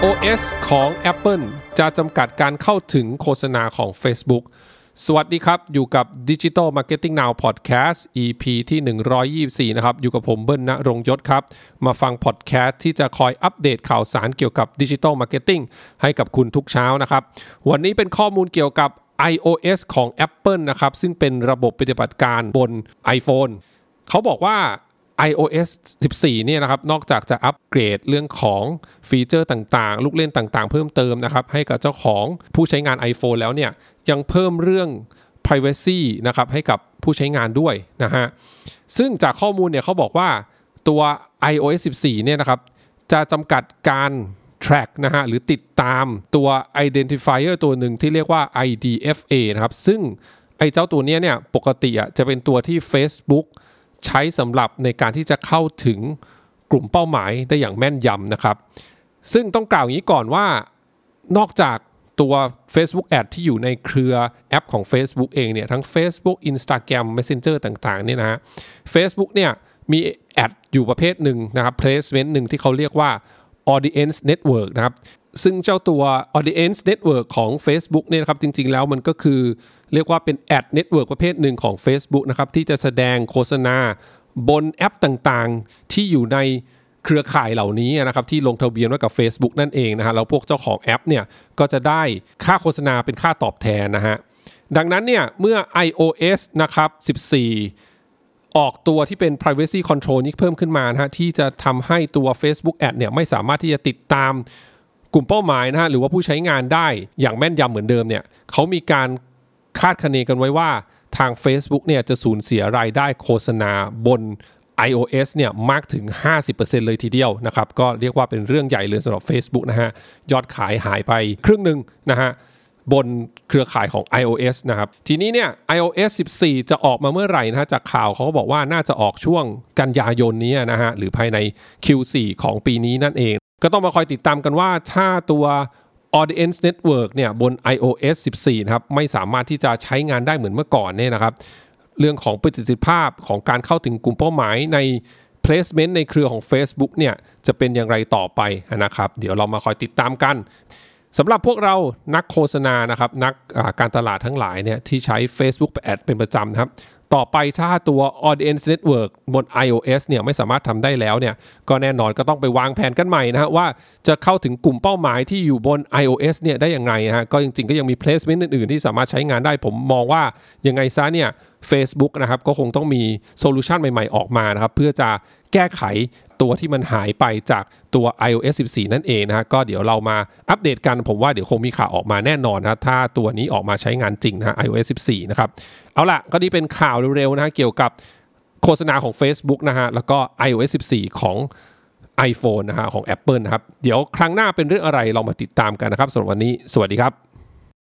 iOS ของ Apple จะจำกัดการเข้าถึงโฆษณาของ Facebook สวัสดีครับ อยู่กับ Digital Marketing Now Podcast EP ที่ 124 นะครับ อยู่กับผมเบิ้ลณรงยศครับ มาฟังพอดแคสต์ที่จะคอยอัปเดตข่าวสารเกี่ยวกับ Digital Marketing ให้กับคุณทุกเช้านะครับ วันนี้เป็นข้อมูลเกี่ยวกับ iOS ของ Apple นะครับ ซึ่งเป็นระบบปฏิบัติการบน iPhone เขาบอกว่า iOS 14 เนี่ยนะครับ นอกจากจะอัปเกรดเรื่องของฟีเจอร์ต่างๆ ลูกเล่นต่างๆ เพิ่มเติมนะครับ ให้กับเจ้าของผู้ใช้งาน iPhone แล้วเนี่ย ยังเพิ่มเรื่อง privacy นะครับ ให้กับผู้ใช้งานด้วยนะฮะ ซึ่งจากข้อมูลเนี่ยเขาบอกว่าตัว iOS 14 เนี่ยนะครับ จะจำกัดการ track นะฮะ หรือติดตามตัว identifier ตัวหนึ่งที่เรียกว่า IDFA นะครับ ซึ่งไอ้เจ้าตัวเนี้ยเนี่ยปกติอะจะเป็นตัวที่ Facebook ใช้สำหรับในการที่จะเข้าถึงกลุ่มเป้าหมายได้อย่างแม่นยำนะครับ ซึ่งต้องกล่าวอย่างนี้ก่อนว่านอกจากตัว Facebook Ad ที่อยู่ในเครือแอปของ Facebook เองเนี่ยทั้ง Facebook Instagram Messenger ต่างๆเนี่ยนะฮะ Facebook เนี่ยมีแอดอยู่ประเภทหนึ่งนะครับ placement หนึ่งที่เขาเรียกว่า audience network นะครับ ซึ่งเจ้าตัว audience network ของ Facebook เนี่ยนะครับจริง ๆ แล้วมันก็คือ เรียกว่าเป็น ad network ประเภทหนึ่งของ Facebook นะครับที่จะแสดงโฆษณาบนแอปต่างๆ ที่อยู่ในเครือข่ายเหล่านี้นะครับที่ลงทะเบียนไว้กับ Facebook นั่นเองนะฮะแล้วพวกเจ้าของแอปเนี่ยก็จะได้ค่าโฆษณาเป็นค่าตอบแทนนะฮะดังนั้นเนี่ยเมื่อ iOS นะครับ14ออกตัวที่เป็น privacy control นี้เพิ่มขึ้นมานะฮะที่จะทำให้ตัว Facebook Ad เนี่ยไม่สามารถที่จะติดตาม กลุ่มเป้าหมายนะฮะหรือว่าผู้ใช้งานได้อย่างแม่นยำเหมือนเดิมเนี่ยเขามีการคาดคะเนกันไว้ว่าทาง Facebook เนี่ยจะสูญเสียรายได้โฆษณาบน iOS เนี่ยมากถึง 50%เลยทีเดียวนะครับ ก็เรียกว่าเป็นเรื่องใหญ่เลยสำหรับ Facebook นะฮะ ยอดขายหายไปครึ่งหนึ่งนะฮะ บนเครือข่ายของ iOS นะครับ ทีนี้เนี่ย iOS 14 จะออกมาเมื่อไหร่นะฮะ จากข่าวเขาก็บอกว่าน่าจะออกช่วงกันยายนนี้นะฮะ หรือภายใน Q4 ของปีนี้นั่นเอง ก็ต้องมาคอยติดตามกันว่าถ้าตัว Audience Network เนี่ยบน iOS 14 นะครับ ไม่สามารถที่จะใช้งานได้เหมือนเมื่อก่อนเนี่ยนะครับ เรื่องของประสิทธิภาพของการเข้าถึงกลุ่มเป้าหมายใน placement ในเครือของ Facebook เนี่ยจะเป็นอย่างไรต่อไปนะครับ เดี๋ยวเรามาคอยติดตามกันสำหรับพวกเรานักโฆษณานะครับ นักการตลาดทั้งหลายเนี่ยที่ใช้ Facebook แอดเป็นประจำนะครับ ต่อไปถ้าตัว Audience Network บน iOS เนี่ยไม่สามารถทำได้แล้วเนี่ยก็แน่นอนก็ต้องไปวางแผนกันใหม่นะฮะว่าจะเข้าถึงกลุ่มเป้าหมายที่อยู่บน iOS เนี่ยได้ยังไงฮะก็จริงๆ ก็ยังมี placement อื่นๆ ที่สามารถใช้งานได้ผมมองว่ายังไงซะเนี่ย Facebook นะครับก็คงต้องมีโซลูชันใหม่ๆ ออกมานะครับเพื่อจะแก้ไข ตัวที่มันหายไปจากตัว iOS 14 นั่นเองนะฮะก็เดี๋ยวเรามาอัปเดตกันผมว่าเดี๋ยวคงมีข่าวออกมาแน่นอนนะถ้าตัวนี้ออกมาใช้งานจริงนะ iOS 14 นะครับ เอาละก็นี่เป็นข่าวเร็วๆนะฮะเกี่ยวกับโฆษณาของ Facebook นะฮะแล้วก็ iOS 14 ของ iPhone นะฮะของ Apple นะครับ เดี๋ยวครั้งหน้าเป็นเรื่องอะไรเรามาติดตามกันนะครับสำหรับวันนี้ สวัสดีครับ